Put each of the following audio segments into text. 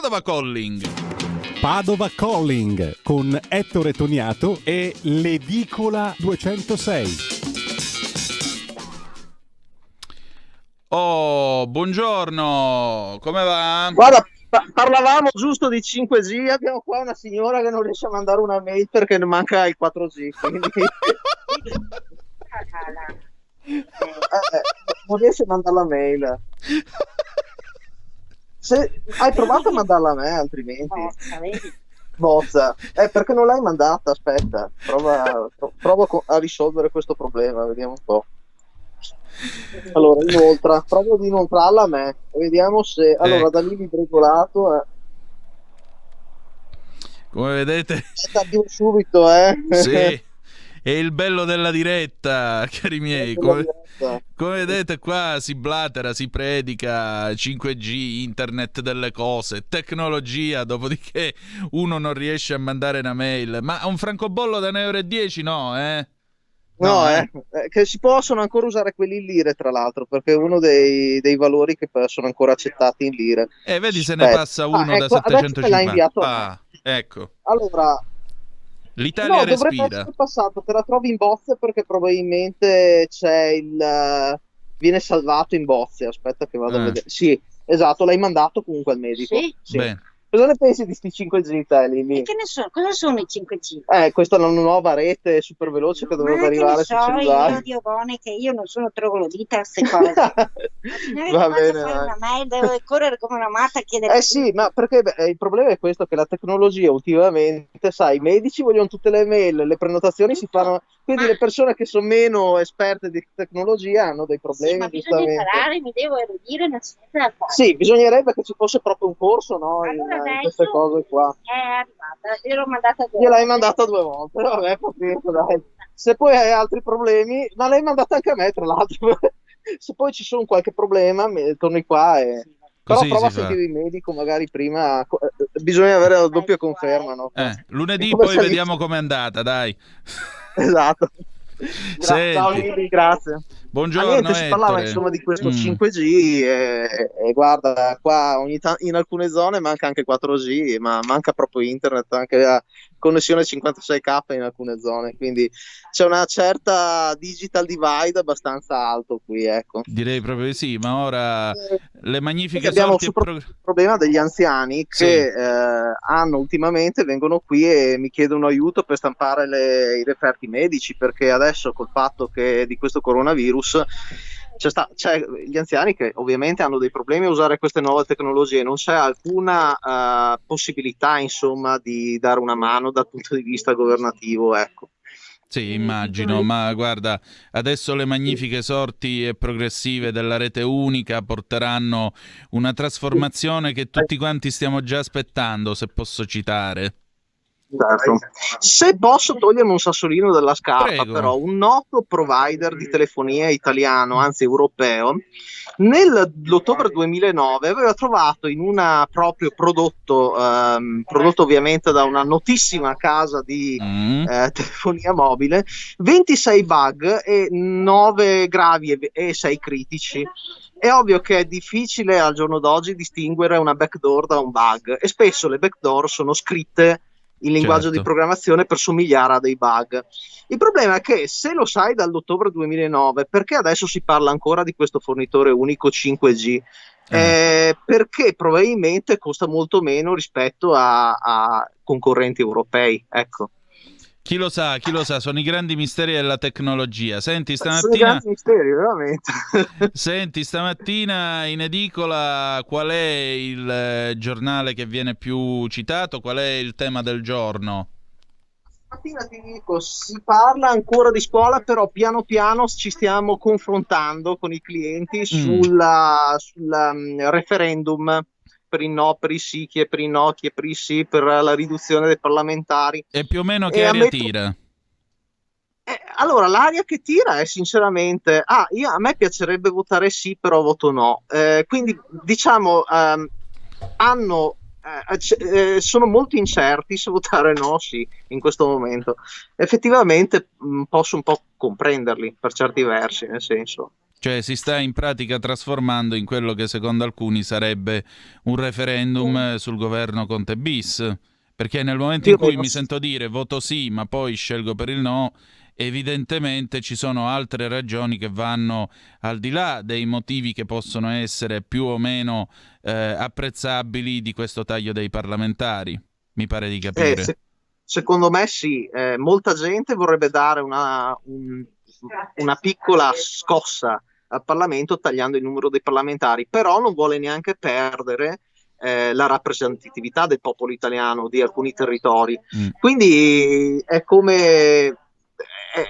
Padova Calling. Padova Calling con Ettore Toniato e l'Edicola 206. Oh, buongiorno, come va? Guarda, pa- parlavamo giusto di 5G, abbiamo qua una signora che non riesce a mandare una mail perché ne manca il 4G, quindi eh, eh, non riesce a mandare la mail. Se, hai provato a mandarla a me altrimenti? Bozza. Eh, perché non l'hai mandata? Aspetta, prova, pro- provo co- a risolvere questo problema, vediamo un po'. Allora, inoltra, provo ad inoltrarla a me, vediamo se... Allora, Ecco. da lì regolato, eh. Come vedete, Aspetta, subito, eh. sì, è il bello della diretta, cari miei. Come, Come... vedete qua si blatera, si predica 5G, internet delle cose, tecnologia, dopodiché uno non riesce a mandare una mail. Ma un francobollo da 1,10 euro no, eh? No, No, eh, eh, che si possono ancora usare quelli in lire, tra l'altro, perché è uno dei, dei valori che sono ancora accettati in lire. E vedi se ne Aspetta. passa Ah, uno da ecco, adesso me l'ha 750. inviato a me. Ah, ecco. Allora, L'Italia no, dovrebbe respira. essere passato, te la trovi in bozze perché probabilmente c'è il... eh, viene salvato in bozze, aspetta che vado Ah. a vedere. Sì, esatto, l'hai mandato comunque al medico. Sì? Bene. Cosa ne pensi di sti 5G, te, Lili? E che ne so, cosa sono i 5G? Eh, questa è una nuova rete super veloce che dovrebbe Ma che arrivare ne sui so, cellulari. io Dio buone che io non sono troglodita a queste cose. Eh, Va bene, fare una mail, devo correre come una matta a chiedere Eh sì, ma perché beh, il problema è questo, che la tecnologia ultimamente, sai, i medici vogliono tutte le mail, le prenotazioni si fanno, quindi Ma- le persone che sono meno esperte di tecnologia hanno dei Sì, problemi, ma bisogna imparare, mi devo erudire, da fare. Sì, bisognerebbe che ci fosse proprio un corso, no, in, Allora in adesso queste cose qua. È arrivata, gliel'ho mandata due Gliel'hai volte. mandata due volte, vabbè, pazienza, dai. Se poi hai altri problemi, ma l'hai mandata anche a me, tra l'altro. Se poi ci sono qualche problema, mi- torni qua e... Però Così prova a sentire il medico magari prima, co- eh, bisogna avere la doppia conferma, no? Eh, lunedì poi vediamo com'è andata, dai. Esatto. Senti. ciao Lili, grazie. Buongiorno, niente, si parlava insomma di questo Mm. 5G e, e guarda, qua ogni ta- in alcune zone manca anche 4G, ma manca proprio internet, anche la connessione 56k in alcune zone, quindi c'è una certa digital divide abbastanza alto qui, ecco. Direi proprio di sì, ma ora le magnifiche Abbiamo sorti e sopra- pro- il problema degli anziani che Sì. eh, hanno ultimamente vengono qui e mi chiedono aiuto per stampare le- i referti medici perché adesso col fatto che di questo coronavirus c'è, sta- c'è gli anziani che ovviamente hanno dei problemi a usare queste nuove tecnologie non c'è alcuna eh, possibilità insomma di dare una mano dal punto di vista governativo ecco Sì, immagino, ma guarda, adesso le magnifiche sorti e progressive della rete unica porteranno una trasformazione che tutti quanti stiamo già aspettando, se posso citare. Certo. Se posso togliermi un sassolino dalla scarpa, Prego. però, un noto provider di telefonia italiano, anzi europeo, nell'ottobre 2009 aveva trovato in un proprio prodotto, ehm, prodotto ovviamente da una notissima casa di Mm. eh, telefonia mobile, 26 bug e 9 gravi e- e 6 critici. È ovvio che è difficile al giorno d'oggi distinguere una backdoor da un bug e spesso le backdoor sono scritte in linguaggio Certo. di programmazione per somigliare a dei bug. Il problema è che se lo sai dall'ottobre 2009, perché adesso si parla ancora di questo fornitore unico 5G? Eh, perché probabilmente costa molto meno rispetto a, a concorrenti europei. Ecco. Chi lo sa, chi lo sa, sono i grandi misteri della tecnologia. Senti, Sono i stamattina, grandi misteri, veramente. senti, stamattina in edicola qual è il eh, giornale che viene più citato? Qual è il tema del giorno? Stamattina ti dico, si parla ancora di scuola, però piano piano ci stiamo confrontando con i clienti sulla, sulla, mm, referendum per il no, per i sì, chi è per i no, chi è per i sì, per la riduzione dei parlamentari. E più o meno che E aria ammetto- tira? Eh, allora, l'aria che tira è sinceramente, ah, io, a me piacerebbe votare sì, però voto no. Eh, quindi diciamo, ehm, hanno, eh, eh, sono molto incerti se votare no o sì in questo momento. Effettivamente mh, posso un po' comprenderli per certi versi, nel senso. Cioè si sta in pratica trasformando in quello che secondo alcuni sarebbe un referendum sul governo Conte bis. Perché nel momento in cui mi sento dire voto sì, ma poi scelgo per il no, evidentemente ci sono altre ragioni che vanno al di là dei motivi che possono essere più o meno eh, apprezzabili di questo taglio dei parlamentari. Mi pare di capire. Eh, se, secondo me sì, eh, molta gente vorrebbe dare una, un, una piccola scossa al Parlamento tagliando il numero dei parlamentari, però non vuole neanche perdere eh, la rappresentatività del popolo italiano di alcuni territori. Mm. Quindi è come eh,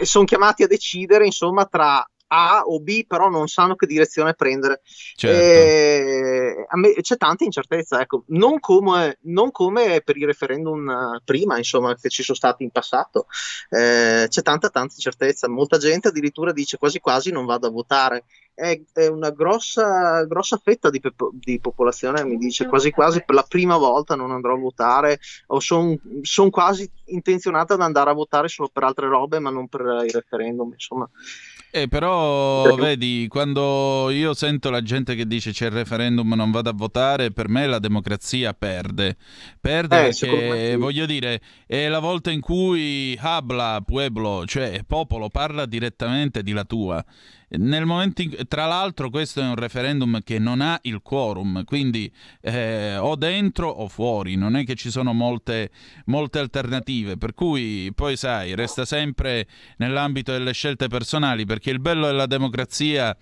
sono chiamati a decidere insomma tra a o B, però non sanno che direzione prendere. Certo. Eh, me, c'è tanta incertezza, ecco. non, come, non come per i referendum eh, prima, insomma, che ci sono stati in passato. Eh, c'è tanta, tanta incertezza. Molta gente addirittura dice quasi quasi non vado a votare. È, è una grossa, grossa fetta di, di, popolazione mi dice quasi quasi per la prima volta non andrò a votare o sono son quasi intenzionata ad andare a votare solo per altre robe ma non per i referendum insomma eh, però vedi, quando io sento la gente che dice c'è il referendum, non vado a votare, per me la democrazia perde. Perde eh, perché, voglio dire, è la volta in cui habla pueblo, cioè popolo, parla direttamente di la tua. Nel momento in, tra l'altro questo è un referendum che non ha il quorum, quindi eh, o dentro o fuori, non è che ci sono molte, molte alternative, per cui poi sai, resta sempre nell'ambito delle scelte personali, perché il bello della democrazia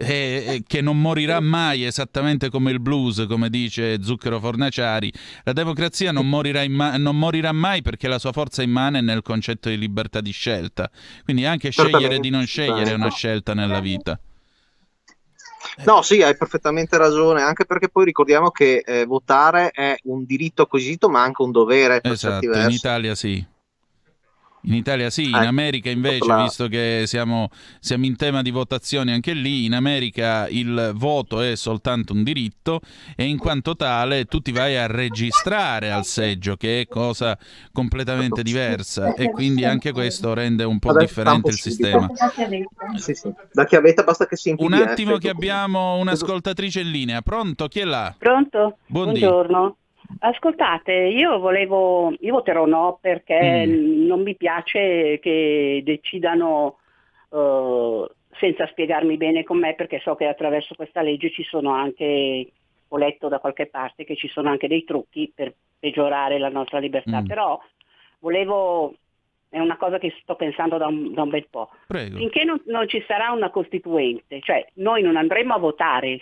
e, che non morirà mai esattamente come il blues, come dice Zucchero Fornaciari. La democrazia non morirà, ma- non morirà mai perché la sua forza immane è nel concetto di libertà di scelta. Quindi anche scegliere di non scegliere è una scelta nella vita. No, sì, hai perfettamente ragione, anche perché poi ricordiamo che eh, votare è un diritto acquisito, ma anche un dovere. esatto, in Italia sì. In Italia sì, in America invece, visto che siamo, siamo, in tema di votazioni anche lì, in America il voto è soltanto un diritto e in quanto tale tu ti vai a registrare al seggio, che è cosa completamente diversa e quindi anche questo rende un po' differente il sistema. Sì, sì. Da chiavetta basta che si Un attimo che abbiamo un'ascoltatrice in linea. Pronto? Chi è là? Pronto? Buongiorno. Ascoltate, io volevo, io voterò no perché mm. non mi piace che decidano uh, senza spiegarmi bene con me perché so che attraverso questa legge ci sono anche, ho letto da qualche parte che ci sono anche dei trucchi per peggiorare la nostra libertà, mm. però volevo, è una cosa che sto pensando da un, da un bel po', Prego. finché non, non ci sarà una costituente, cioè noi non andremo a votare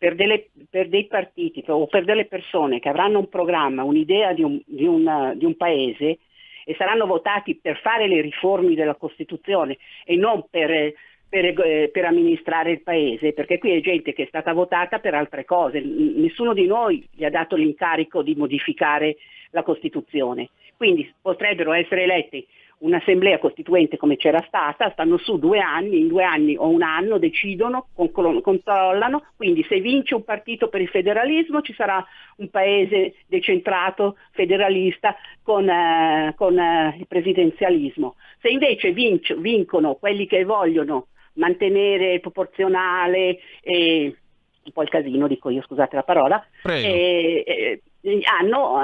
per, delle, per, dei partiti o per delle persone che avranno un programma, un'idea di un, di, una, di un, paese e saranno votati per fare le riforme della Costituzione e non per, per, eh, per amministrare il paese, perché qui è gente che è stata votata per altre cose, nessuno di noi gli ha dato l'incarico di modificare la Costituzione, quindi potrebbero essere eletti un'assemblea costituente come c'era stata, stanno su due anni, in due anni o un anno decidono, controllano, quindi se vince un partito per il federalismo ci sarà un paese decentrato, federalista, con, eh, con eh, il presidenzialismo. Se invece vinc- vincono quelli che vogliono mantenere il proporzionale e un po' il casino, dico io, scusate la parola, e, e, hanno,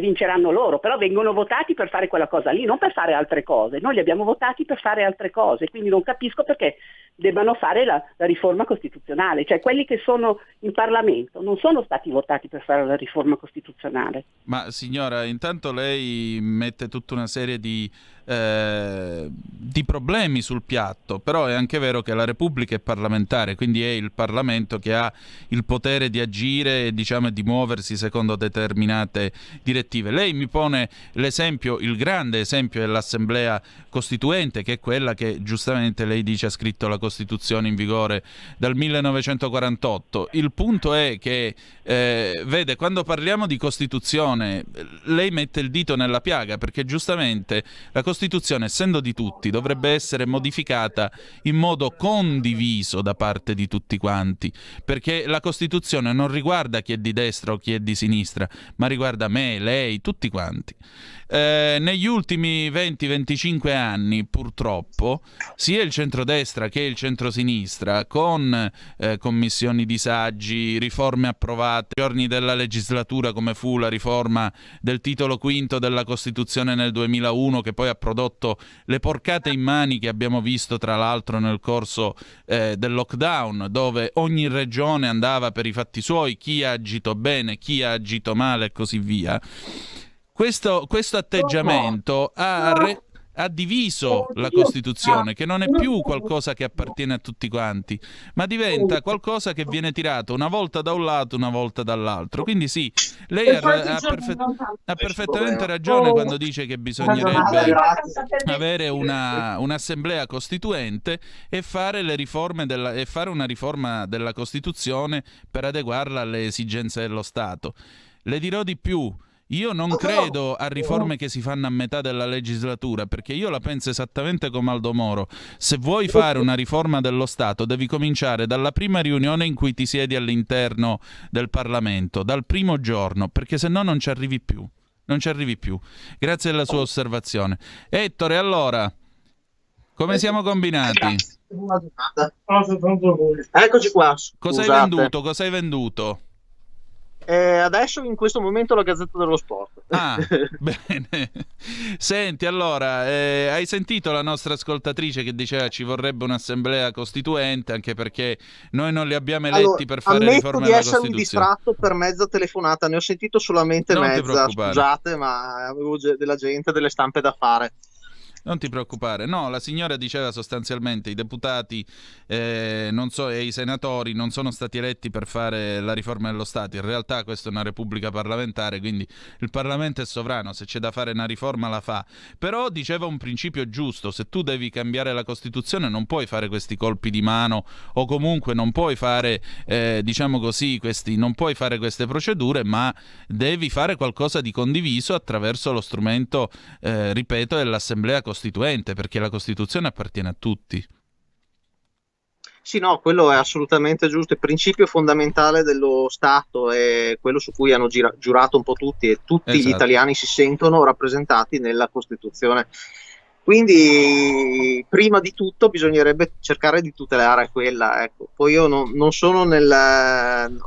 vinceranno loro, però vengono votati per fare quella cosa lì, non per fare altre cose. Noi li abbiamo votati per fare altre cose, quindi non capisco perché debbano fare la, la, riforma costituzionale, cioè quelli che sono in Parlamento non sono stati votati per fare la riforma costituzionale. Ma signora, intanto lei mette tutta una serie di, eh, di problemi sul piatto, però è anche vero che la Repubblica è parlamentare, quindi è il Parlamento che ha il potere di agire e diciamo, di muoversi secondo determinate direttive. Lei mi pone l'esempio, il grande esempio dell'Assemblea Costituente, che è quella che giustamente lei dice ha scritto la Costituzione in vigore dal 1948. Il punto è che, eh, vede, quando parliamo di Costituzione, lei mette il dito nella piaga perché giustamente la Costituzione essendo di tutti, dovrebbe essere modificata in modo condiviso da parte di tutti quanti, perché la Costituzione non riguarda chi è di destra o chi è di sinistra, ma riguarda me, lei, tutti quanti. Eh, negli ultimi 20-25 anni, purtroppo, sia il centrodestra che il centrosinistra, con eh, commissioni di saggi, riforme approvate, giorni della legislatura come fu la riforma del titolo quinto della Costituzione nel 2001, che poi ha prodotto le porcate in mani che abbiamo visto tra l'altro nel corso eh, del lockdown, dove ogni regione andava per i fatti suoi, chi ha agito bene, chi ha agito male e così via. Questo, questo atteggiamento ha, re, ha, diviso la Costituzione, che non è più qualcosa che appartiene a tutti quanti, ma diventa qualcosa che viene tirato una volta da un lato, una volta dall'altro. Quindi sì, lei ha, ha, perfe- ha perfettamente ragione quando dice che bisognerebbe avere una, un'assemblea costituente e fare, le riforme della, e fare una riforma della Costituzione per adeguarla alle esigenze dello Stato. Le dirò di più. Io non credo a riforme che si fanno a metà della legislatura, perché io la penso esattamente come Aldo Moro. Se vuoi fare una riforma dello Stato, devi cominciare dalla prima riunione in cui ti siedi all'interno del Parlamento, dal primo giorno, perché se no non ci arrivi più. Non ci arrivi più. Grazie alla sua osservazione. Ettore, allora, come siamo combinati? Eccoci qua. Cosa hai venduto? Cosa hai venduto? Eh, adesso in questo momento la Gazzetta dello Sport. Ah, bene. Senti, allora, eh, hai sentito la nostra ascoltatrice che diceva ci vorrebbe un'assemblea costituente, anche perché noi non li abbiamo eletti allora, per fare riforme di della essermi Costituzione. distratto per mezza telefonata, ne ho sentito solamente Non mezza, scusate, ma avevo della gente, delle stampe da fare. Non ti preoccupare, no, la signora diceva sostanzialmente i deputati eh, so, e i senatori non sono stati eletti per fare la riforma dello Stato, in realtà questa è una repubblica parlamentare, quindi il Parlamento è sovrano, se c'è da fare una riforma la fa, però diceva un principio giusto, se tu devi cambiare la Costituzione non puoi fare questi colpi di mano o comunque non puoi fare, eh, diciamo così, questi, non puoi fare queste procedure, ma devi fare qualcosa di condiviso attraverso lo strumento, eh, ripeto, dell'Assemblea Costituente, perché la Costituzione appartiene a tutti. Sì, no, quello è assolutamente giusto. Il principio fondamentale dello Stato è quello su cui hanno gira- giurato un po' tutti e tutti Esatto. gli italiani si sentono rappresentati nella Costituzione. Quindi, prima di tutto, bisognerebbe cercare di tutelare quella. Ecco. Poi io non, non sono nel,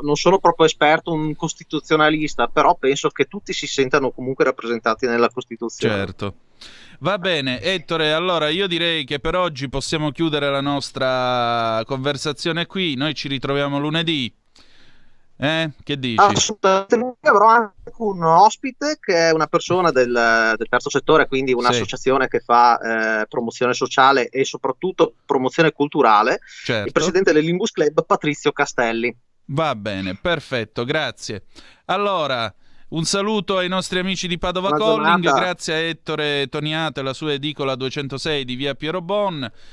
non sono proprio esperto, un costituzionalista, però penso che tutti si sentano comunque rappresentati nella Costituzione. Certo. Va bene, Ettore, allora io direi che per oggi possiamo chiudere la nostra conversazione qui, noi ci ritroviamo lunedì. Eh? Che dici? Assolutamente, avrò anche un ospite che è una persona del, del terzo settore, quindi un'associazione che fa eh, promozione sociale e soprattutto promozione culturale, certo. il presidente dell'Imbus Club Patrizio Castelli. Va bene, perfetto, grazie. Allora, un saluto ai nostri amici di Padova Calling, grazie a Ettore Toniato e la sua edicola 206 di via Piero Bon.